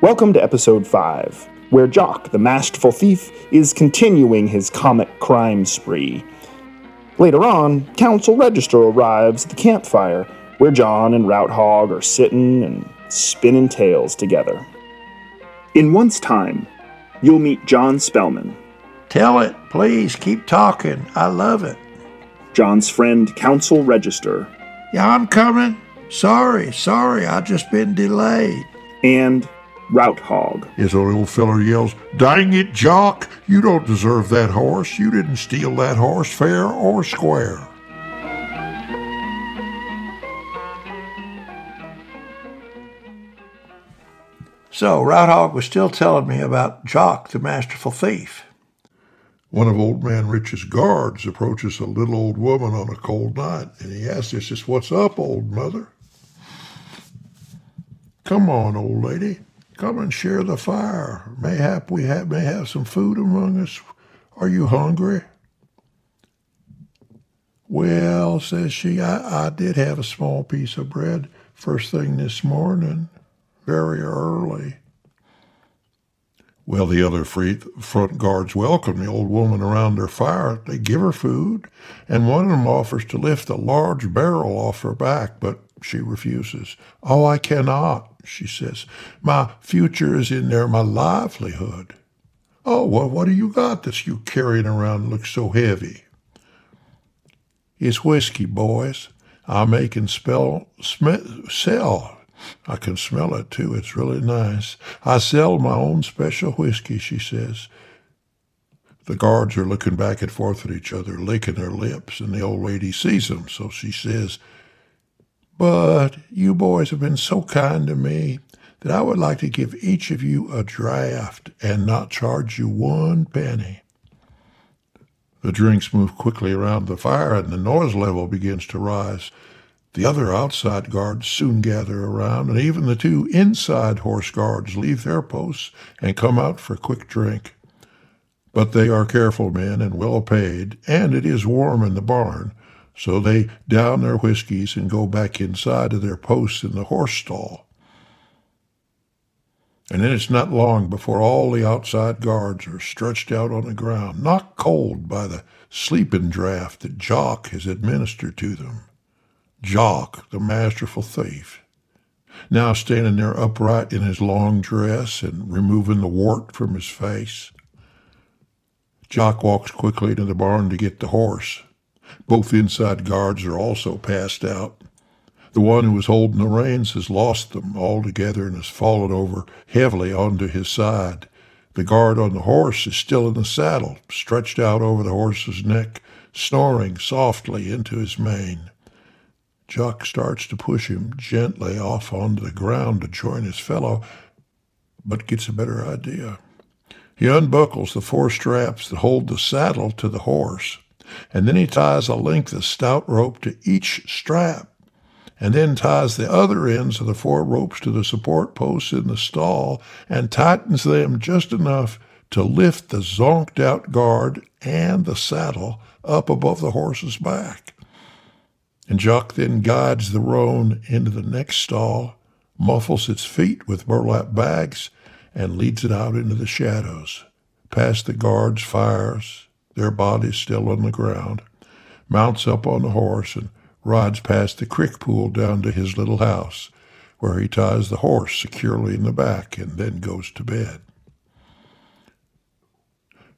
Welcome to episode 5, where Jock, the masterful thief, is continuing his comic crime spree. Later on, Council Register arrives at the campfire, where Jon and Route Hog are sitting and spinning tales together. In once time, you'll meet Jon Spellman, Tell it, please. Keep talking. I love it. Jon's friend Council Register, Yeah, I'm coming. Sorry, sorry. I just been delayed. and Route Hog. As the little feller yells, Dang it, Jock! You don't deserve that horse. You didn't steal that horse fair or square. So, Route Hog was still telling me about Jock, the masterful thief. One of old man Rich's guards approaches a little old woman on a cold night, and he asks her, says, What's up, old mother? Come on, old lady. Come and share the fire. Mayhap we have, may have some food among us. Are you hungry? Well, says she, I, I did have a small piece of bread first thing this morning, very early. Well, the other front guards welcome the old woman around their fire. They give her food, and one of them offers to lift a large barrel off her back, but she refuses. Oh, I cannot, she says. My future is in there, my livelihood. Oh, well, what do you got that you carrying around looks so heavy? It's whiskey, boys. I make and spell, sm- sell. I can smell it too. It's really nice. I sell my own special whiskey, she says. The guards are looking back and forth at each other, licking their lips, and the old lady sees them, so she says, But you boys have been so kind to me that I would like to give each of you a draft and not charge you one penny. The drinks move quickly around the fire, and the noise level begins to rise. The other outside guards soon gather around, and even the two inside horse guards leave their posts and come out for a quick drink. But they are careful men and well paid, and it is warm in the barn, so they down their whiskies and go back inside to their posts in the horse stall. And then it's not long before all the outside guards are stretched out on the ground, knocked cold by the sleeping draught that Jock has administered to them. Jock, the masterful thief, now standing there upright in his long dress and removing the wart from his face. Jock walks quickly to the barn to get the horse. Both inside guards are also passed out. The one who was holding the reins has lost them altogether and has fallen over heavily onto his side. The guard on the horse is still in the saddle, stretched out over the horse's neck, snoring softly into his mane. Jock starts to push him gently off onto the ground to join his fellow, but gets a better idea. He unbuckles the four straps that hold the saddle to the horse, and then he ties a length of stout rope to each strap, and then ties the other ends of the four ropes to the support posts in the stall and tightens them just enough to lift the zonked out guard and the saddle up above the horse's back. And Jock then guides the roan into the next stall, muffles its feet with burlap bags, and leads it out into the shadows, past the guards' fires, their bodies still on the ground, mounts up on the horse and rides past the creek pool down to his little house, where he ties the horse securely in the back and then goes to bed.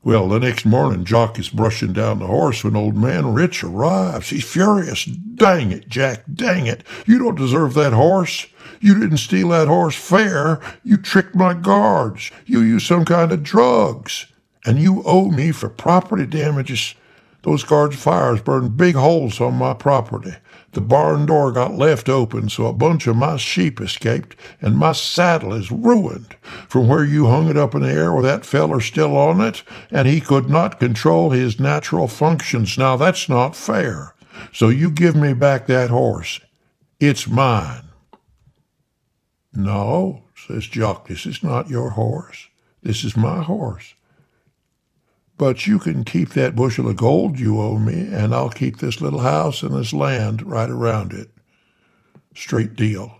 Well, the next morning, Jock is brushing down the horse when old man Rich arrives. He's furious. Dang it, Jack, dang it. You don't deserve that horse. You didn't steal that horse fair. You tricked my guards. You used some kind of drugs. And you owe me for property damages. Those guards' fires burned big holes on my property. The barn door got left open, so a bunch of my sheep escaped, and my saddle is ruined. From where you hung it up in the air with that feller still on it, and he could not control his natural functions. Now that's not fair. So you give me back that horse. It's mine. No, says Jock, this is not your horse. This is my horse. But you can keep that bushel of gold you owe me, and I'll keep this little house and this land right around it. Straight deal,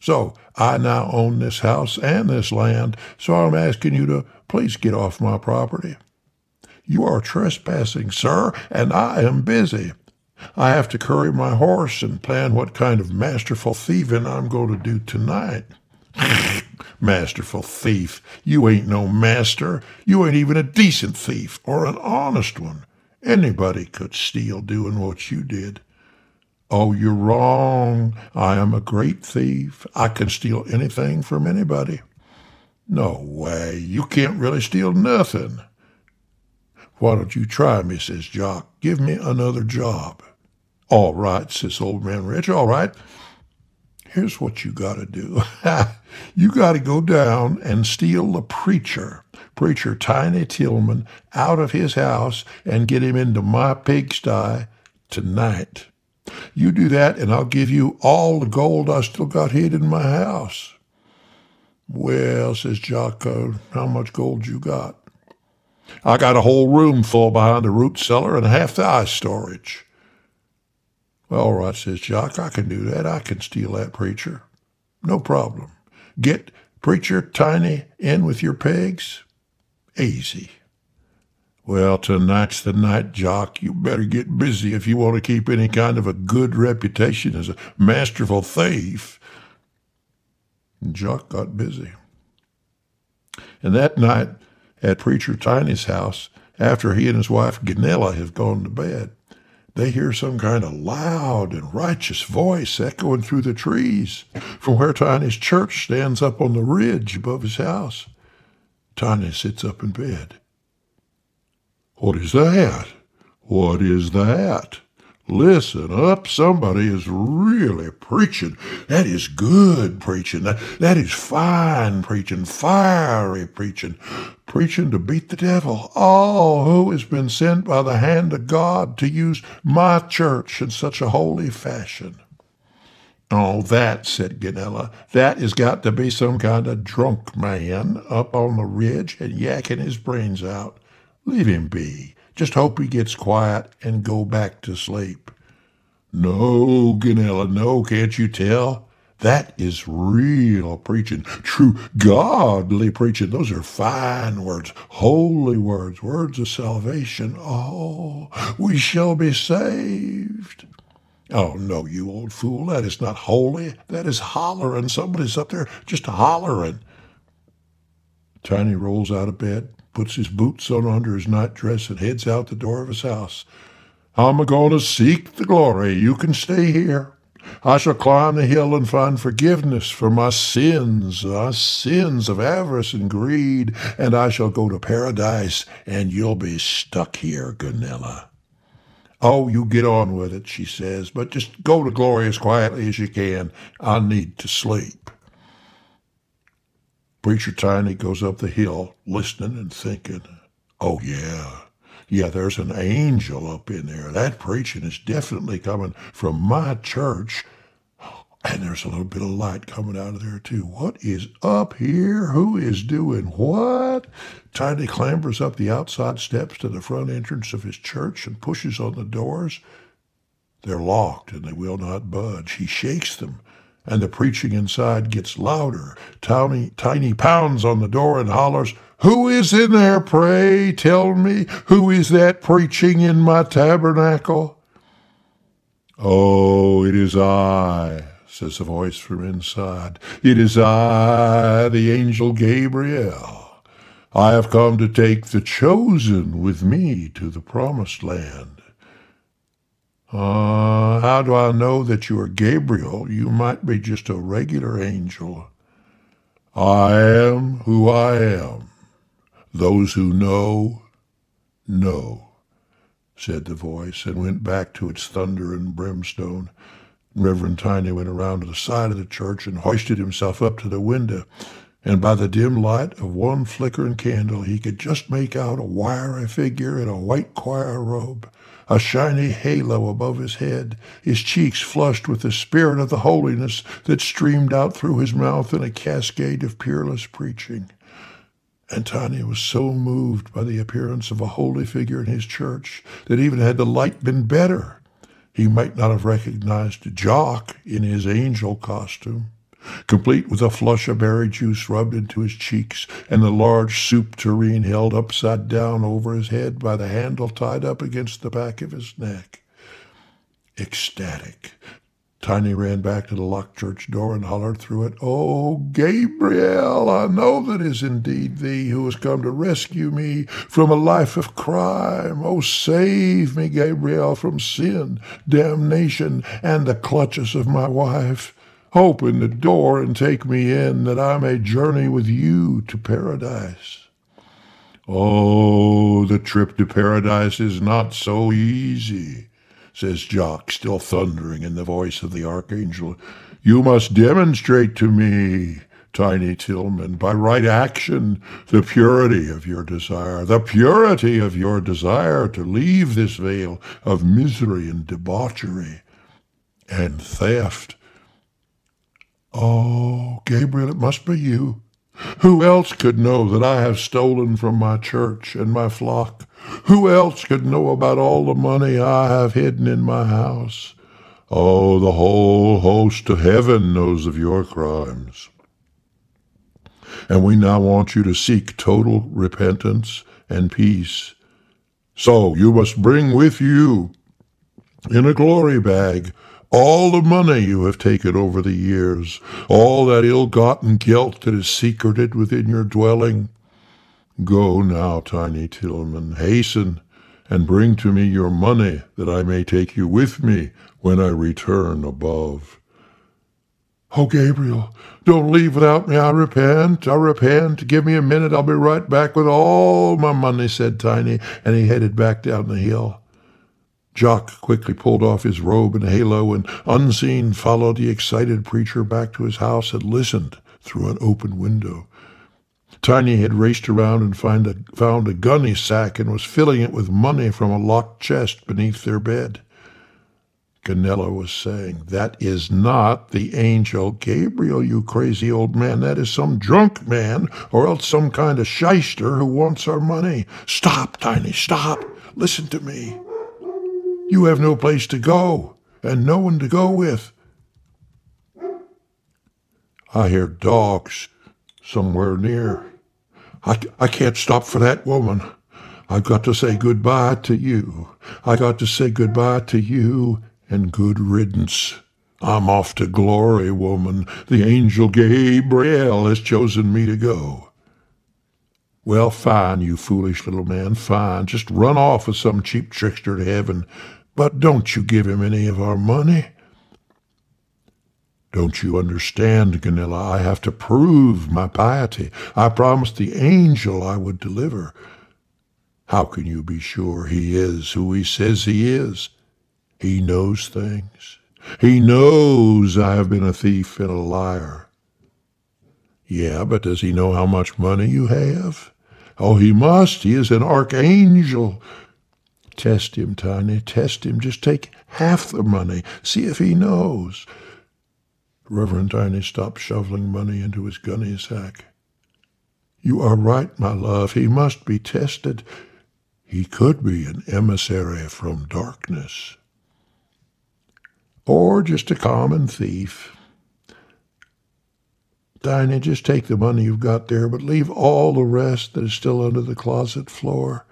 So I now own this house and this land, so I'm asking you to please get off my property. You are trespassing, sir, and I am busy. I have to curry my horse and plan what kind of masterful thieving I'm going to do tonight. masterful thief. You ain't no master. You ain't even a decent thief or an honest one. Anybody could steal doing what you did. Oh, you're wrong. I am a great thief. I can steal anything from anybody. No way. You can't really steal nothing. Why don't you try me, says Jock. Give me another job. All right, says old man Rich. All right. Here's what you got to do. you got to go down and steal the preacher, preacher Tiny Tillman, out of his house and get him into my pigsty tonight. You do that, and I'll give you all the gold I still got hid in my house. Well, says Jocko, how much gold you got? I got a whole room full behind the root cellar and half the ice storage. Well, all right, says Jock, I can do that. I can steal that preacher. No problem. Get preacher Tiny in with your pegs? Easy. Well, tonight's the night, Jock. You better get busy if you want to keep any kind of a good reputation as a masterful thief. And Jock got busy. And that night, at Preacher Tiny's house, after he and his wife Ganella have gone to bed, they hear some kind of loud and righteous voice echoing through the trees from where Tiny's church stands up on the ridge above his house. Tiny sits up in bed. What is that? What is that? Listen up, somebody is really preaching. That is good preaching. That, that is fine preaching, fiery preaching, preaching to beat the devil. Oh, who has been sent by the hand of God to use my church in such a holy fashion? Oh, that, said Ganella, that has got to be some kind of drunk man up on the ridge and yakking his brains out. Leave him be. Just hope he gets quiet and go back to sleep. No, Ganella, no, can't you tell? That is real preaching, true godly preaching. Those are fine words, holy words, words of salvation. Oh, we shall be saved. Oh, no, you old fool, that is not holy. That is hollering. Somebody's up there just hollering. Tiny rolls out of bed, puts his boots on under his nightdress, and heads out the door of his house. I'm a going to seek the glory. You can stay here. I shall climb the hill and find forgiveness for my sins, my sins of avarice and greed, and I shall go to paradise, and you'll be stuck here, Ganella. Oh, you get on with it, she says, but just go to glory as quietly as you can. I need to sleep. Preacher Tiny goes up the hill, listening and thinking, oh, yeah, yeah, there's an angel up in there. That preaching is definitely coming from my church. And there's a little bit of light coming out of there, too. What is up here? Who is doing what? Tiny clambers up the outside steps to the front entrance of his church and pushes on the doors. They're locked and they will not budge. He shakes them and the preaching inside gets louder. Tiny, Tiny pounds on the door and hollers, Who is in there, pray? Tell me, who is that preaching in my tabernacle? Oh, it is I, says a voice from inside. It is I, the angel Gabriel. I have come to take the chosen with me to the promised land. Uh, how do I know that you are Gabriel? You might be just a regular angel. I am who I am. Those who know, know, said the voice, and went back to its thunder and brimstone. Reverend Tiny went around to the side of the church and hoisted himself up to the window, and by the dim light of one flickering candle he could just make out a wiry figure in a white choir robe a shiny halo above his head, his cheeks flushed with the spirit of the holiness that streamed out through his mouth in a cascade of peerless preaching. Tiny was so moved by the appearance of a holy figure in his church that even had the light been better, he might not have recognized Jock in his angel costume. Complete with a flush of berry juice rubbed into his cheeks and the large soup tureen held upside down over his head by the handle tied up against the back of his neck. Ecstatic, Tiny ran back to the locked church door and hollered through it, Oh, Gabriel, I know that is indeed thee who has come to rescue me from a life of crime. Oh, save me, Gabriel, from sin, damnation, and the clutches of my wife. Open the door and take me in, that I may journey with you to paradise. Oh, the trip to paradise is not so easy says Jock, still thundering in the voice of the archangel. You must demonstrate to me, Tiny Tillman, by right action, the purity of your desire, the purity of your desire to leave this vale of misery and debauchery and theft. Oh, Gabriel, it must be you. Who else could know that I have stolen from my church and my flock? Who else could know about all the money I have hidden in my house? Oh, the whole host of heaven knows of your crimes. And we now want you to seek total repentance and peace. So you must bring with you, in a glory bag, all the money you have taken over the years, all that ill-gotten guilt that is secreted within your dwelling. Go now, Tiny Tillman, hasten, and bring to me your money, that I may take you with me when I return above. Oh, Gabriel, don't leave without me. I repent. I repent. Give me a minute. I'll be right back with all my money, said Tiny, and he headed back down the hill. Jock quickly pulled off his robe and halo and, unseen, followed the excited preacher back to his house and listened through an open window. Tiny had raced around and find a, found a gunny sack and was filling it with money from a locked chest beneath their bed. Ganella was saying, That is not the angel Gabriel, you crazy old man. That is some drunk man, or else some kind of shyster who wants our money. Stop, Tiny, stop. Listen to me. You have no place to go, and no one to go with. I hear dogs somewhere near. I, I can't stop for that woman. I've got to say goodbye to you. I got to say goodbye to you and good riddance. I'm off to glory, woman. The angel Gabriel has chosen me to go. Well, fine, you foolish little man, fine. Just run off with some cheap trickster to heaven but don't you give him any of our money. Don't you understand, Ganella? I have to prove my piety. I promised the angel I would deliver. How can you be sure he is who he says he is? He knows things. He knows I have been a thief and a liar. Yeah, but does he know how much money you have? Oh, he must. He is an archangel. Test him, Tiny, test him. Just take half the money. See if he knows. Reverend Tiny stopped shoveling money into his gunny sack. You are right, my love. He must be tested. He could be an emissary from darkness. Or just a common thief. Tiny, just take the money you've got there, but leave all the rest that is still under the closet floor.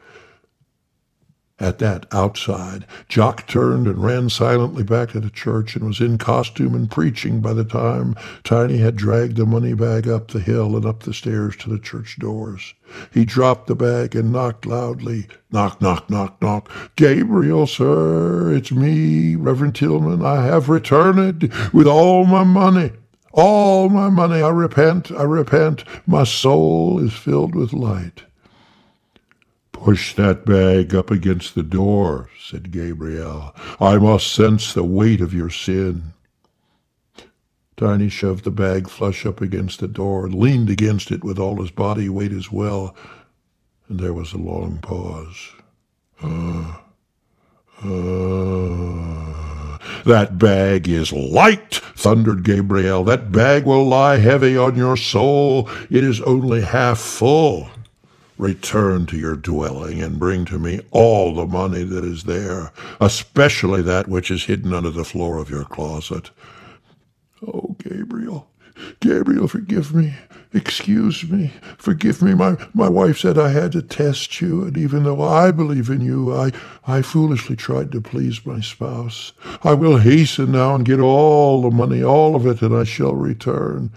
At that, outside, Jock turned and ran silently back to the church and was in costume and preaching by the time Tiny had dragged the money bag up the hill and up the stairs to the church doors. He dropped the bag and knocked loudly. Knock, knock, knock, knock. Gabriel, sir, it's me, Reverend Tillman. I have returned with all my money. All my money. I repent, I repent. My soul is filled with light. Push that bag up against the door, said Gabriel. I must sense the weight of your sin. Tiny shoved the bag flush up against the door leaned against it with all his body weight as well, and there was a long pause. Uh, uh, that bag is light, thundered Gabriel. That bag will lie heavy on your soul. It is only half full. Return to your dwelling and bring to me all the money that is there, especially that which is hidden under the floor of your closet. Oh, Gabriel, Gabriel, forgive me. Excuse me. Forgive me. My, my wife said I had to test you, and even though I believe in you, I, I foolishly tried to please my spouse. I will hasten now and get all the money, all of it, and I shall return.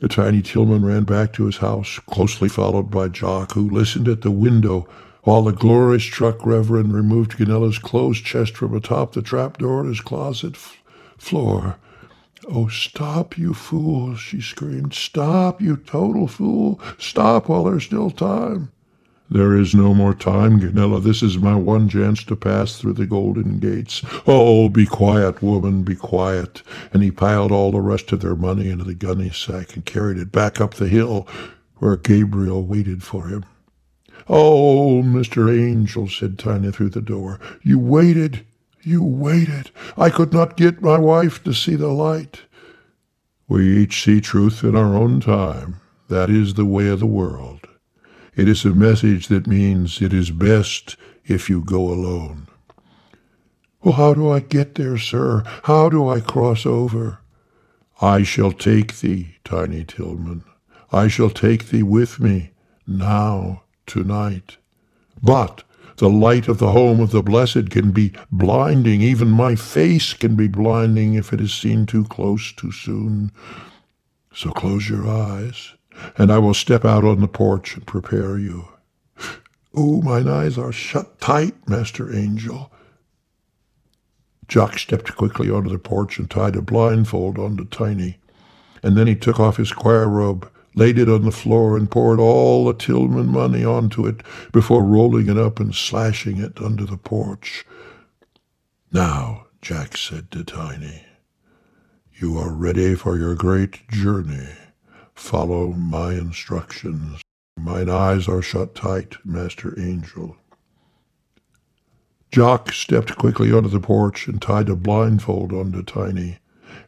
The tiny Tillman ran back to his house, closely followed by Jock, who listened at the window while the glorious truck reverend removed Ganella's closed chest from atop the trapdoor in his closet f- floor. Oh, stop, you fool, she screamed. Stop, you total fool. Stop while there's still time. There is no more time, Ganella. This is my one chance to pass through the golden gates. Oh, be quiet, woman, be quiet. And he piled all the rest of their money into the gunny sack and carried it back up the hill where Gabriel waited for him. Oh, Mr. Angel, said Tiny through the door, you waited, you waited. I could not get my wife to see the light. We each see truth in our own time. That is the way of the world. It is a message that means it is best if you go alone. Well, how do I get there, sir? How do I cross over? I shall take thee, Tiny Tillman. I shall take thee with me, now, tonight. But the light of the home of the blessed can be blinding. Even my face can be blinding if it is seen too close too soon. So close your eyes and I will step out on the porch and prepare you. Oh, mine eyes are shut tight, Master Angel. Jock stepped quickly onto the porch and tied a blindfold onto Tiny, and then he took off his choir robe, laid it on the floor, and poured all the Tillman money onto it before rolling it up and slashing it under the porch. Now, Jack said to Tiny, you are ready for your great journey. Follow my instructions. Mine eyes are shut tight, Master Angel. Jock stepped quickly onto the porch and tied a blindfold onto Tiny,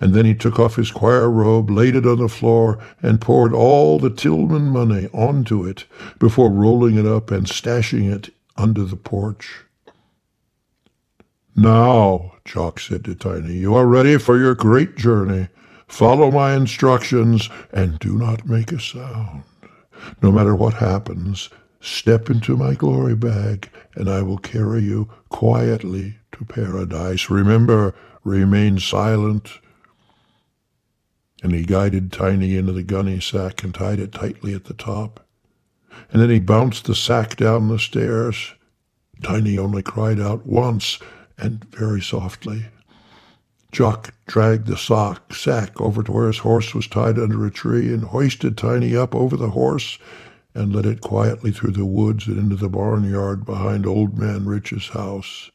and then he took off his choir robe, laid it on the floor, and poured all the Tillman money onto it before rolling it up and stashing it under the porch. Now, Jock said to Tiny, you are ready for your great journey. Follow my instructions and do not make a sound. No matter what happens, step into my glory bag and I will carry you quietly to paradise. Remember, remain silent. And he guided Tiny into the gunny sack and tied it tightly at the top. And then he bounced the sack down the stairs. Tiny only cried out once and very softly. Jock dragged the sock sack over to where his horse was tied under a tree and hoisted Tiny up over the horse and led it quietly through the woods and into the barnyard behind Old Man Rich's house.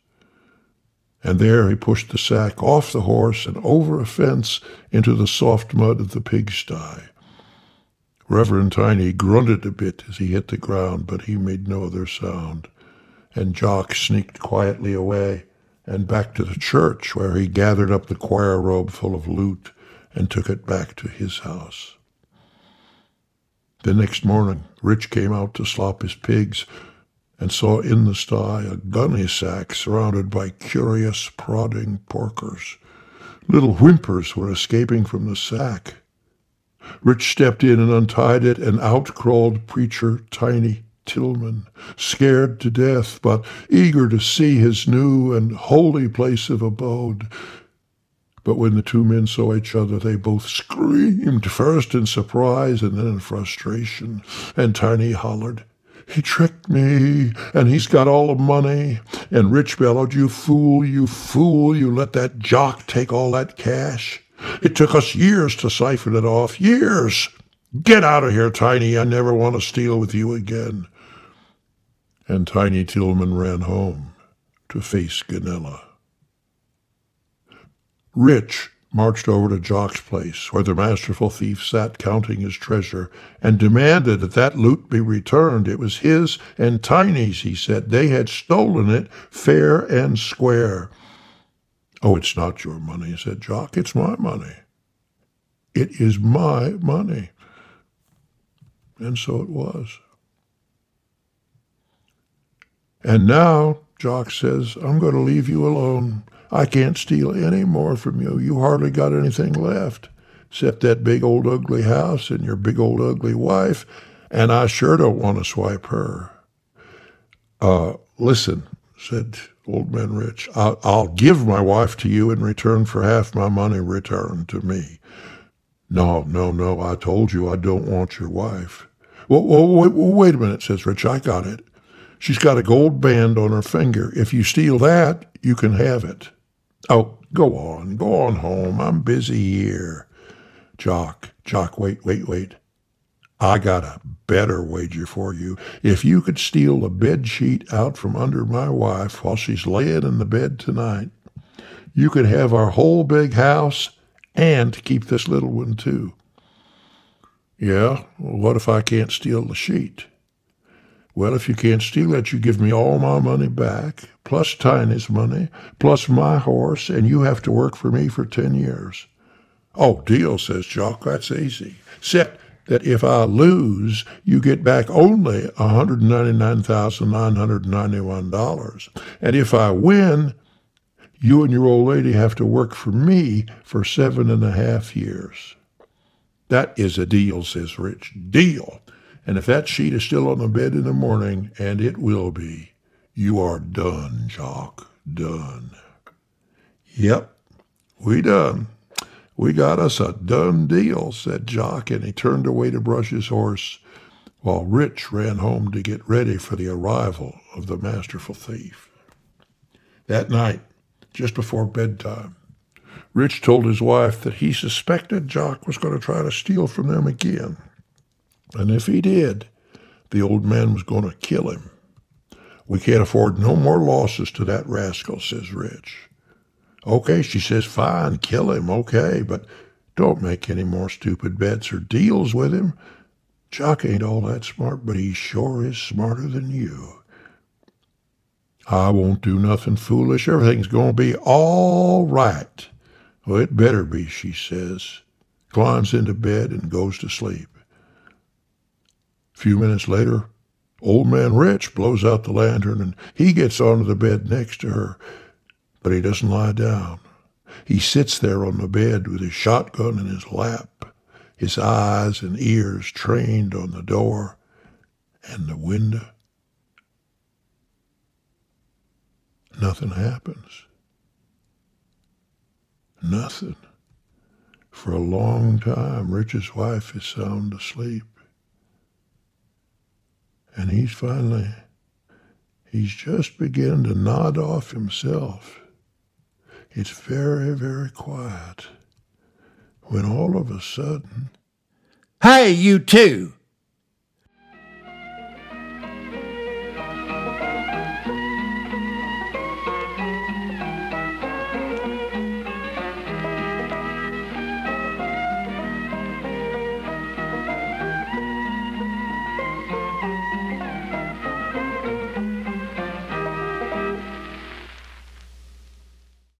And there he pushed the sack off the horse and over a fence into the soft mud of the pigsty. Reverend Tiny grunted a bit as he hit the ground, but he made no other sound, and Jock sneaked quietly away and back to the church, where he gathered up the choir robe full of loot and took it back to his house. The next morning, Rich came out to slop his pigs and saw in the sty a gunny sack surrounded by curious, prodding porkers. Little whimpers were escaping from the sack. Rich stepped in and untied it, and out crawled Preacher Tiny. Tillman, scared to death, but eager to see his new and holy place of abode. But when the two men saw each other, they both screamed, first in surprise and then in frustration. And Tiny hollered, He tricked me, and he's got all the money. And Rich bellowed, You fool, you fool, you let that jock take all that cash. It took us years to siphon it off, years. Get out of here, Tiny. I never want to steal with you again and Tiny Tillman ran home to face Ganella. Rich marched over to Jock's place, where the masterful thief sat counting his treasure, and demanded that that loot be returned. It was his and Tiny's, he said. They had stolen it fair and square. Oh, it's not your money, said Jock. It's my money. It is my money. And so it was. And now, Jock says, I'm going to leave you alone. I can't steal any more from you. You hardly got anything left. except that big old ugly house and your big old ugly wife, and I sure don't want to swipe her. Uh, listen, said Old Man Rich, I'll, I'll give my wife to you in return for half my money returned to me. No, no, no, I told you I don't want your wife. Well, well wait, wait a minute, says Rich, I got it. She's got a gold band on her finger. If you steal that, you can have it. Oh, go on, go on home. I'm busy here. Jock, Jock, wait, wait, wait. I got a better wager for you. If you could steal a bed sheet out from under my wife while she's laying in the bed tonight, you could have our whole big house and keep this little one too. Yeah, well, what if I can't steal the sheet? Well, if you can't steal it, you give me all my money back, plus Tiny's money, plus my horse, and you have to work for me for ten years. Oh, deal, says Jock. That's easy. Set that if I lose, you get back only $199,991. And if I win, you and your old lady have to work for me for seven and a half years. That is a deal, says Rich. Deal. And if that sheet is still on the bed in the morning, and it will be, you are done, Jock. Done. Yep, we done. We got us a done deal, said Jock, and he turned away to brush his horse, while Rich ran home to get ready for the arrival of the masterful thief. That night, just before bedtime, Rich told his wife that he suspected Jock was going to try to steal from them again. And if he did, the old man was going to kill him. We can't afford no more losses to that rascal, says Rich. Okay, she says, fine, kill him, okay, but don't make any more stupid bets or deals with him. Jock ain't all that smart, but he sure is smarter than you. I won't do nothing foolish. Everything's going to be all right. Well, it better be, she says, climbs into bed and goes to sleep. A few minutes later, old man Rich blows out the lantern and he gets onto the bed next to her but he doesn't lie down. He sits there on the bed with his shotgun in his lap, his eyes and ears trained on the door and the window. Nothing happens. Nothing. For a long time, Rich's wife is sound asleep. And he's finally, he's just beginning to nod off himself. It's very, very quiet. When all of a sudden. Hey, you two!